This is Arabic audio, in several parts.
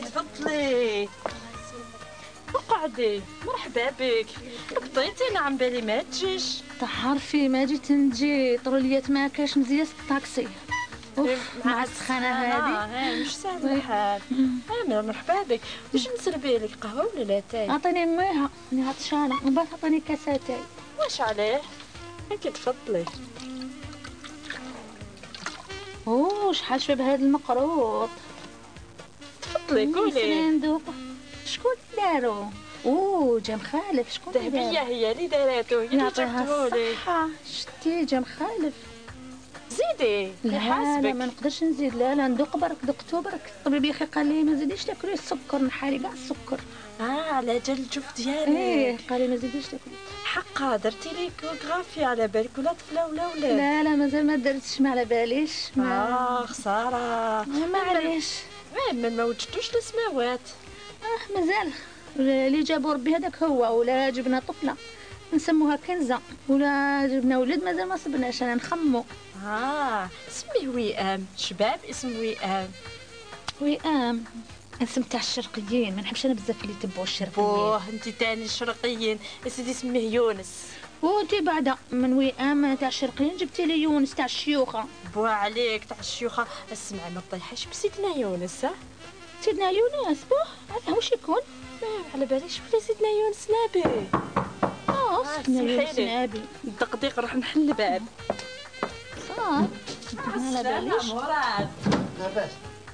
تفضلي اقعدي مرحبا بك قضيتي عم بالي ما تجيش تعرفي ما جيت نجي طروليات ما كاش مزيان الطاكسي اوف مع السخانه هذه مش سهل الحال آه مرحبا بك واش نسربي لك قهوه ولا لا تاي اعطيني ميها أنا عطشانه من بعد عطيني كاس اتاي واش عليه انت تفضلي اوه شحال شباب هذا المقروط. تفضلي ندوق شكون دارو؟ أوه جا مخالف شكون ذهبية هي اللي داراتو هي اللي الصحة. شتي جا مخالف زيدي لا لا ما نقدرش نزيد. لا لا ندوق برك دقتو برك. الطبيب يا أخي قال لي ما تزيديش تاكلي السكر نحا لي كاع السكر. آه على جال الجوف إيه ديالك. قال لي ما تزيديش تاكلي حقا درتي l'échographie على بالك ولا طفلة ولا ولا لا لا مازال ما درتش ما على باليش. ما آه خسارة. معليش المهم ما وجدتوش السماوات آه مازال. اللي جابوا ربي هذاك هو ولا جبنا طفلة. نسموها كنزة. ولا جبنا ولد مازال ما صبناش أنا نخمو. آه سميه وئام شباب اسم وئام وئام اسم تاع الشرقيين ما نحبش أنا بزاف اللي يتبعوا الشرقيين. بوه انت تاني الشرقيين. سيدي سميه يونس. وانتي بعدا. من وئام تاع الشرقيين جبتي لي يونس تاع الشيوخة. بوا عليك تاع الشيوخة. اسمع ما تطيحش بسيدنا يونس ها؟ سيدنا يونس بوه عارفه واش يكون؟ ما على باليش بلي سيدنا يونس نبي سمحيلي. نبي دقديق روح نحل الباب. صار على باليش مراد. لاباس.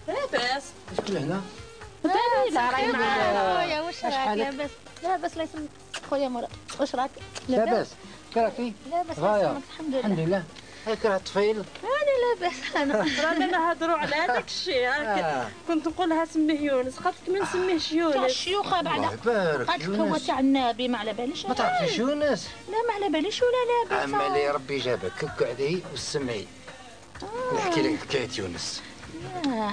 لاباس. شكون هنا ساري معانا خويا واش راك؟ لاباس. لاباس لا يسمك خويا مراد. واش راك لاباس. كراكي لاباس لا غاية. يسمك الحمد الحمد لله. هاك راه الطفيل أنا لاباس أنا رانا نهضروا على هذاك الشيء آه. كنت نقولها سميه يونس خاطرك ما نسميهش تاع يونس. الشيوخه الله بعدا قالت لك هو تاع النبي ما على باليش ما تعرفيش يونس؟ لا ما على باليش ولا لاباس أما لي ربي جابك قعدي وسمعي. نحكي لك حكاية يونس. آه.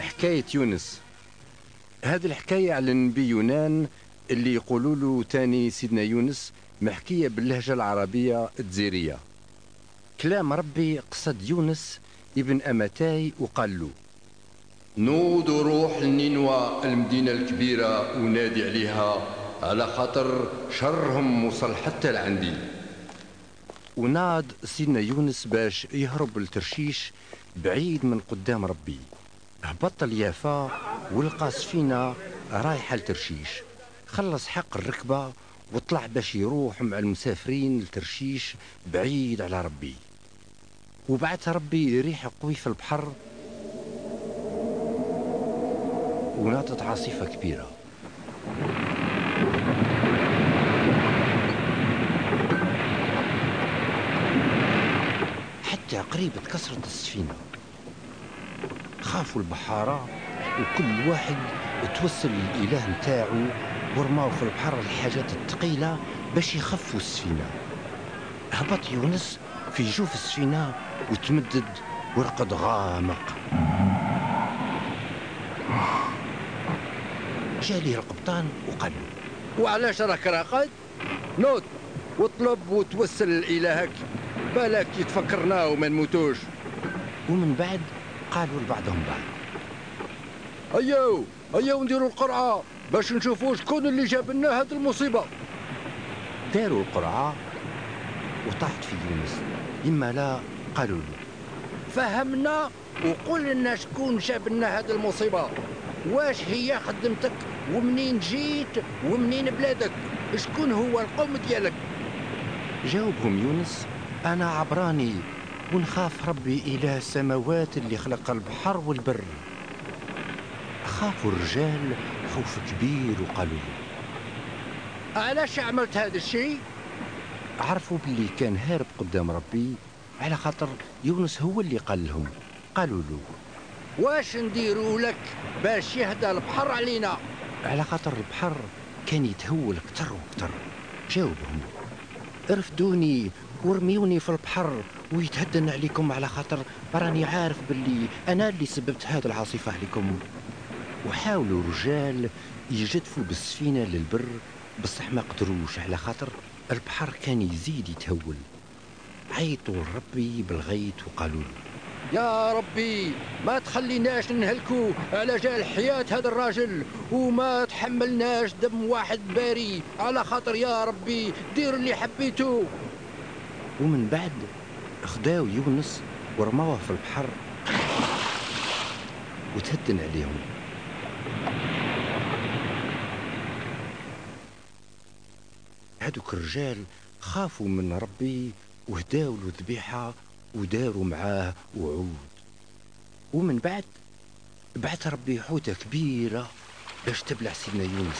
حكاية يونس. هذه الحكاية على النبي يونان اللي يقولوا له تاني سيدنا يونس محكية باللهجة العربية الجزيرية كلام ربي قصد يونس ابن أمتاي وقال له نوض روح لنينوى المدينة الكبيرة ونادي عليها على خاطر شرهم وصل حتى لعندي. وناد سيدنا يونس باش يهرب لترشيش بعيد من قدام ربي. هبط اليافا ولقى سفينة رايحة لترشيش خلص حق الركبة وطلع باش يروح مع المسافرين لترشيش بعيد على ربي. وبعث ربي ريح قوي في البحر وناطت عاصفة كبيرة. حتى قريب تكسرت السفينة. خافوا البحارة وكل واحد توسل للإله نتاعو ورماو في البحر الحاجات الثقيلة باش يخفوا السفينة. هبط يونس في جوف السفينة وتمدد ورقد غامق. جالي القبطان وقال له وعلاش راك راقد؟ نوض واطلب وتوسل لإلهك بالك يتفكرنا وما نموتوش. ومن بعد قالوا لبعضهم بعض. أيو أيو نديروا القرعة. باش نشوفوا شكون اللي جاب لنا هاد المصيبة. داروا القرعة وطاحت في يونس. إما لا قالوا له فهمنا وقول لنا شكون جاب لنا هاد المصيبة. واش هي خدمتك؟ ومنين جيت؟ ومنين بلادك؟ شكون هو القوم ديالك؟ جاوبهم يونس أنا عبراني ونخاف ربي إله السماوات اللي خلق البحر والبر. خافوا الرجال خوف كبير وقالوا له علاش عملت هذا الشيء؟ عرفوا باللي كان هارب قدام ربي على خاطر يونس هو اللي قال لهم. قالوا له واش نديروا لك باش يهدى البحر علينا؟ على خاطر البحر كان يتهول كتر وكتر جاوبهم رفدوني ورميوني في البحر ويتهدن عليكم على خاطر راني عارف باللي أنا اللي سببت هذه العاصفة عليكم. وحاولوا الرجال يجدفوا بالسفينة للبر بصح ما قدروش على خاطر البحر كان يزيد يتهول. عيطوا لربي بالغيط وقالوا له يا ربي ما تخليناش نهلكوا على جال حياة هذا الراجل وما تحملناش دم واحد باري على خاطر يا ربي دير اللي حبيتو. ومن بعد خداو يونس ورموه في البحر وتهدن عليهم. هذوك الرجال خافوا من ربي وهداو له ذبيحة وداروا معاه وعود. ومن بعد بعث ربي حوتة كبيرة باش تبلع سيدنا يونس.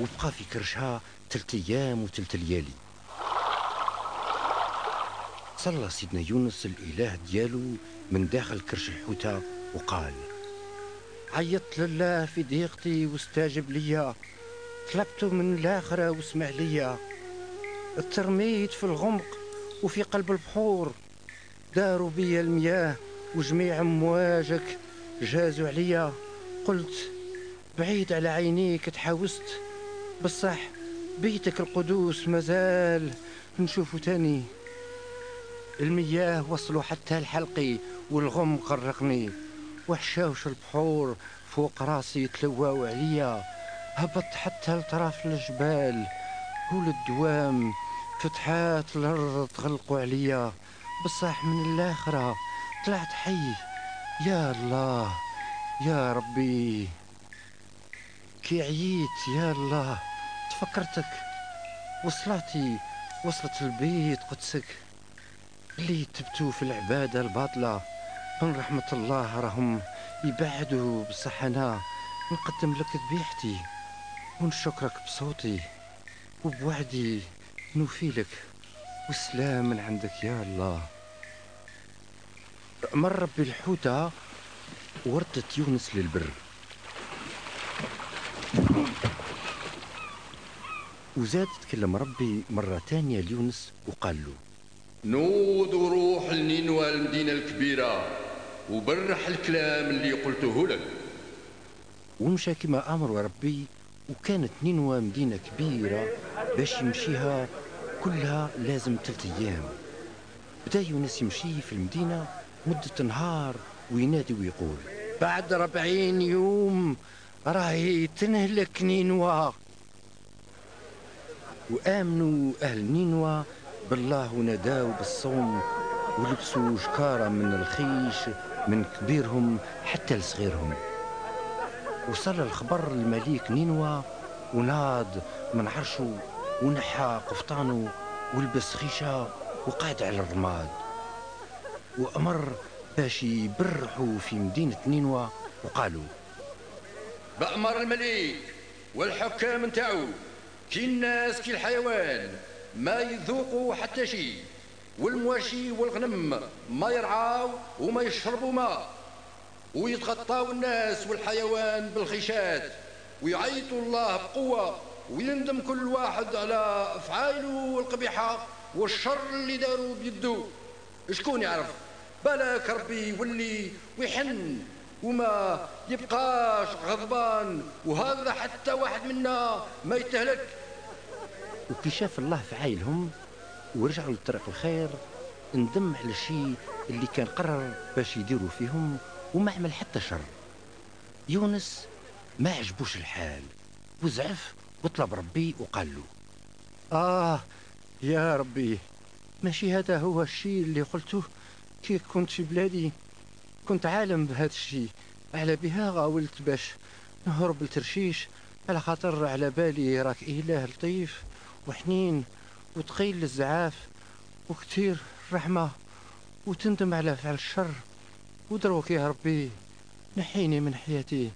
وبقى في كرشها تلت أيام وتلت ليالي. صلى سيدنا يونس الإله ديالو من داخل كرش الحوتة وقال عيطت لله في ضيقتي واستجب ليا طلبت من الآخرة واسمع ليا. ترميت في الغمق وفي قلب البحور داروا بي المياه وجميع أمواجك جازوا عليا. قلت بعيد على عينيك تحاوست بصح بيتك القدوس مازال نشوفه تاني. المياه وصلوا حتى لحلقي والغم قرقني وحشاوش البحور فوق راسي تلواو عليا. هبط حتى لطرف الجبال وللدوام فتحات الأرض تغلقوا عليا. بصح من الآخرة طلعت حي. يا الله يا ربي. كي عييت يا الله تفكرتك. وصلاتي وصلت البيت قدسك. اللي تبتو في العبادة الباطلة. من رحمة الله راهم يبعدوا بصح أنا نقدم لك ذبيحتي ونشكرك بصوتي وبوعدي نوفي لك والسلام من عندك يا الله. مر ربي الحوتة وردت يونس للبر. وزاد تكلم ربي مرة تانية ليونس وقال له نوض وروح لنينوى المدينة الكبيرة. وبرح الكلام اللي قلته لك. ومشى كما أمر ربي وكانت نينوى مدينة كبيرة باش يمشيها كلها لازم ثلاث أيام. بدا يونس يمشي في المدينة مدة نهار وينادي ويقول بعد ربعين يوم راهي تنهلك نينوى. وآمنوا أهل نينوى بالله وناداو بالصوم ولبسوا شكارة من الخيش من كبيرهم حتى لصغيرهم. وصل الخبر لمليك نينوى وناض من عرشه ونحى قفطانه ولبس خيشة وقعد على الرماد. وأمر باش يبرحوا في مدينة نينوى وقالوا بأمر الملك والحكام نتاعو كي الناس كي الحيوان ما يذوقوا حتى شيء والمواشي والغنم ما يرعاو وما يشربوا ماء ويتغطاو الناس والحيوان بالخيشات. ويعيطوا الله بقوة ويندم كل واحد على أفعاله القبيحة والشر اللي داروا بيدو. شكون يعرف؟ بالك ربي يولي ويحن وما يبقاش غضبان. وهذا حتى واحد منا ما يتهلك. وكي شاف الله في عايلهم ورجعوا لطريق الخير ندم على الشيء اللي كان قرر باش يديروا فيهم وما عمل حتى شر. يونس ما عجبوش الحال وزعف وطلب ربي وقال له آه يا ربي ماشي هذا هو الشيء اللي قلته؟ كي كنت في بلادي كنت عالم بهذا الشيء على بها غاولت باش نهرب لترشيش على خاطر على بالي راك إله لطيف وحنين وتقيل للزعاف وكتير رحمة وتندم على فعل الشر ودروك يا ربي. نحيني من حياتي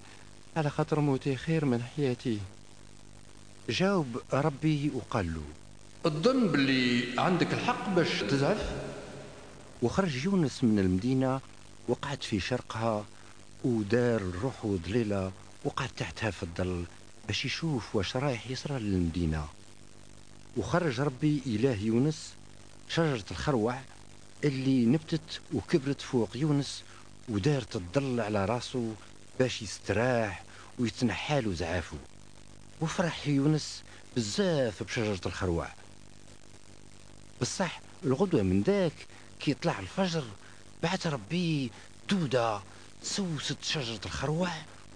على خاطر موتي خير من حياتي. جاوب ربي وقال له الظن باللي عندك الحق باش تزعف. وخرج يونس من المدينة وقعد في شرقها ودار روحه ضليلة وقعد تحتها في الظل باش يشوف واش رايح يصرى للمدينة. وخرج ربي إله يونس شجرة الخروع اللي نبتت وكبرت فوق يونس ودارت الظل على راسه باش يستراح ويتنحالو زعافو وفرح يونس بزاف بشجرة الخروع. بصح الغدوة من ذاك كي يطلع الفجر بعث ربي دودة سوست شجرة الخروع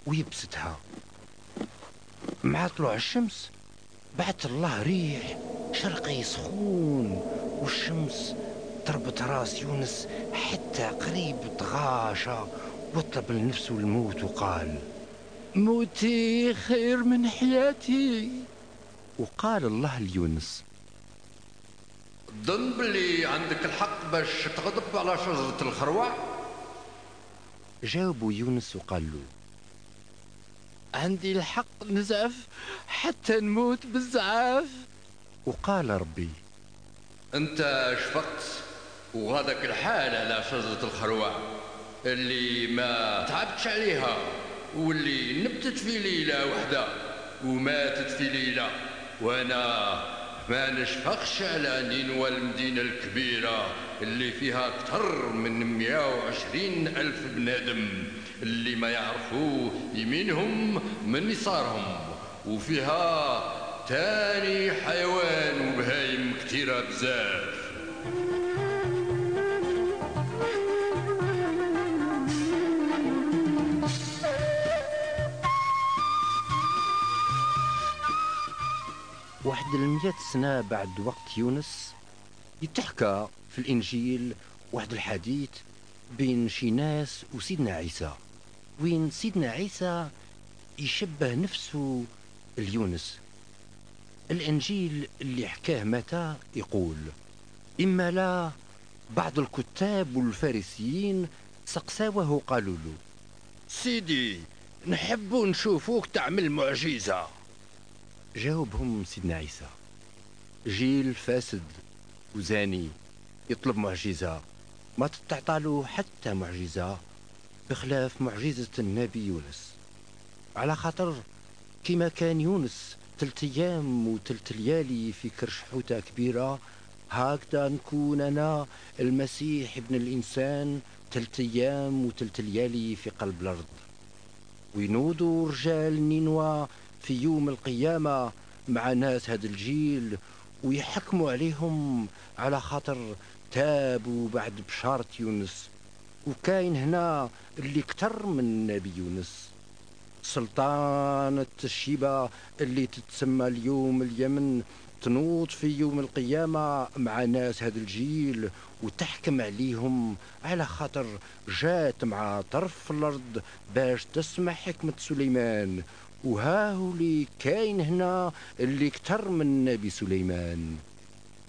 ويبستها. مع طلوع الشمس بعث الله ريح شرقي سخون والشمس ضربت راس يونس حتى قريب تغاشى وطلب لنفسه الموت وقال موتي خير من حياتي. وقال الله ليونس ظن بلي عندك الحق باش تغضب على شجرة الخروع؟ جاوبوا يونس وقال له عندي الحق نزعف حتى نموت بالزعاف وقال ربي أنت شفقت وهذاك الحال على شجرة الخروع اللي ما تعبتش عليها واللي نبتت في ليلة واحدة وماتت في ليلة وأنا ما نشفقش على نينوى المدينة الكبيرة اللي فيها أكثر من 120 ألف بنادم. اللي ما يعرفوا يمينهم من يسارهم. وفيها تاني حيوان وبهايم كتيرة بزاف. واحد المئة سنة بعد وقت يونس يتحكى في الإنجيل واحد الحديث بين شي ناس وسيدنا عيسى. وين سيدنا عيسى يشبه نفسه ليونس الإنجيل اللي حكاه متى يقول إما لا بعض الكتاب والفارسيين سقساوه قالوا له سيدي نحب نشوفوك تعمل معجزة. جاوبهم سيدنا عيسى. جيل فاسد وزاني يطلب معجزة ما تتعطى حتى معجزة بخلاف معجزة النبي يونس. على خاطر كما كان يونس تلت أيام وتلت ليالي في كرش حوتة كبيرة هكذا نكون أنا المسيح ابن الإنسان تلت أيام وتلت ليالي في قلب الأرض. وينودوا رجال نينوى في يوم القيامة مع ناس هذا الجيل ويحكموا عليهم على خاطر تابوا بعد بشارة يونس وكاين هنا اللي كتر من نبي يونس. سلطانة الشيبة اللي تتسمى اليوم اليمن تنوض في يوم القيامة مع ناس هذا الجيل وتحكم عليهم على خاطر جات مع طرف الأرض باش تسمع حكمة سليمان. وها هو اللي كاين هنا اللي كتر من نبي سليمان.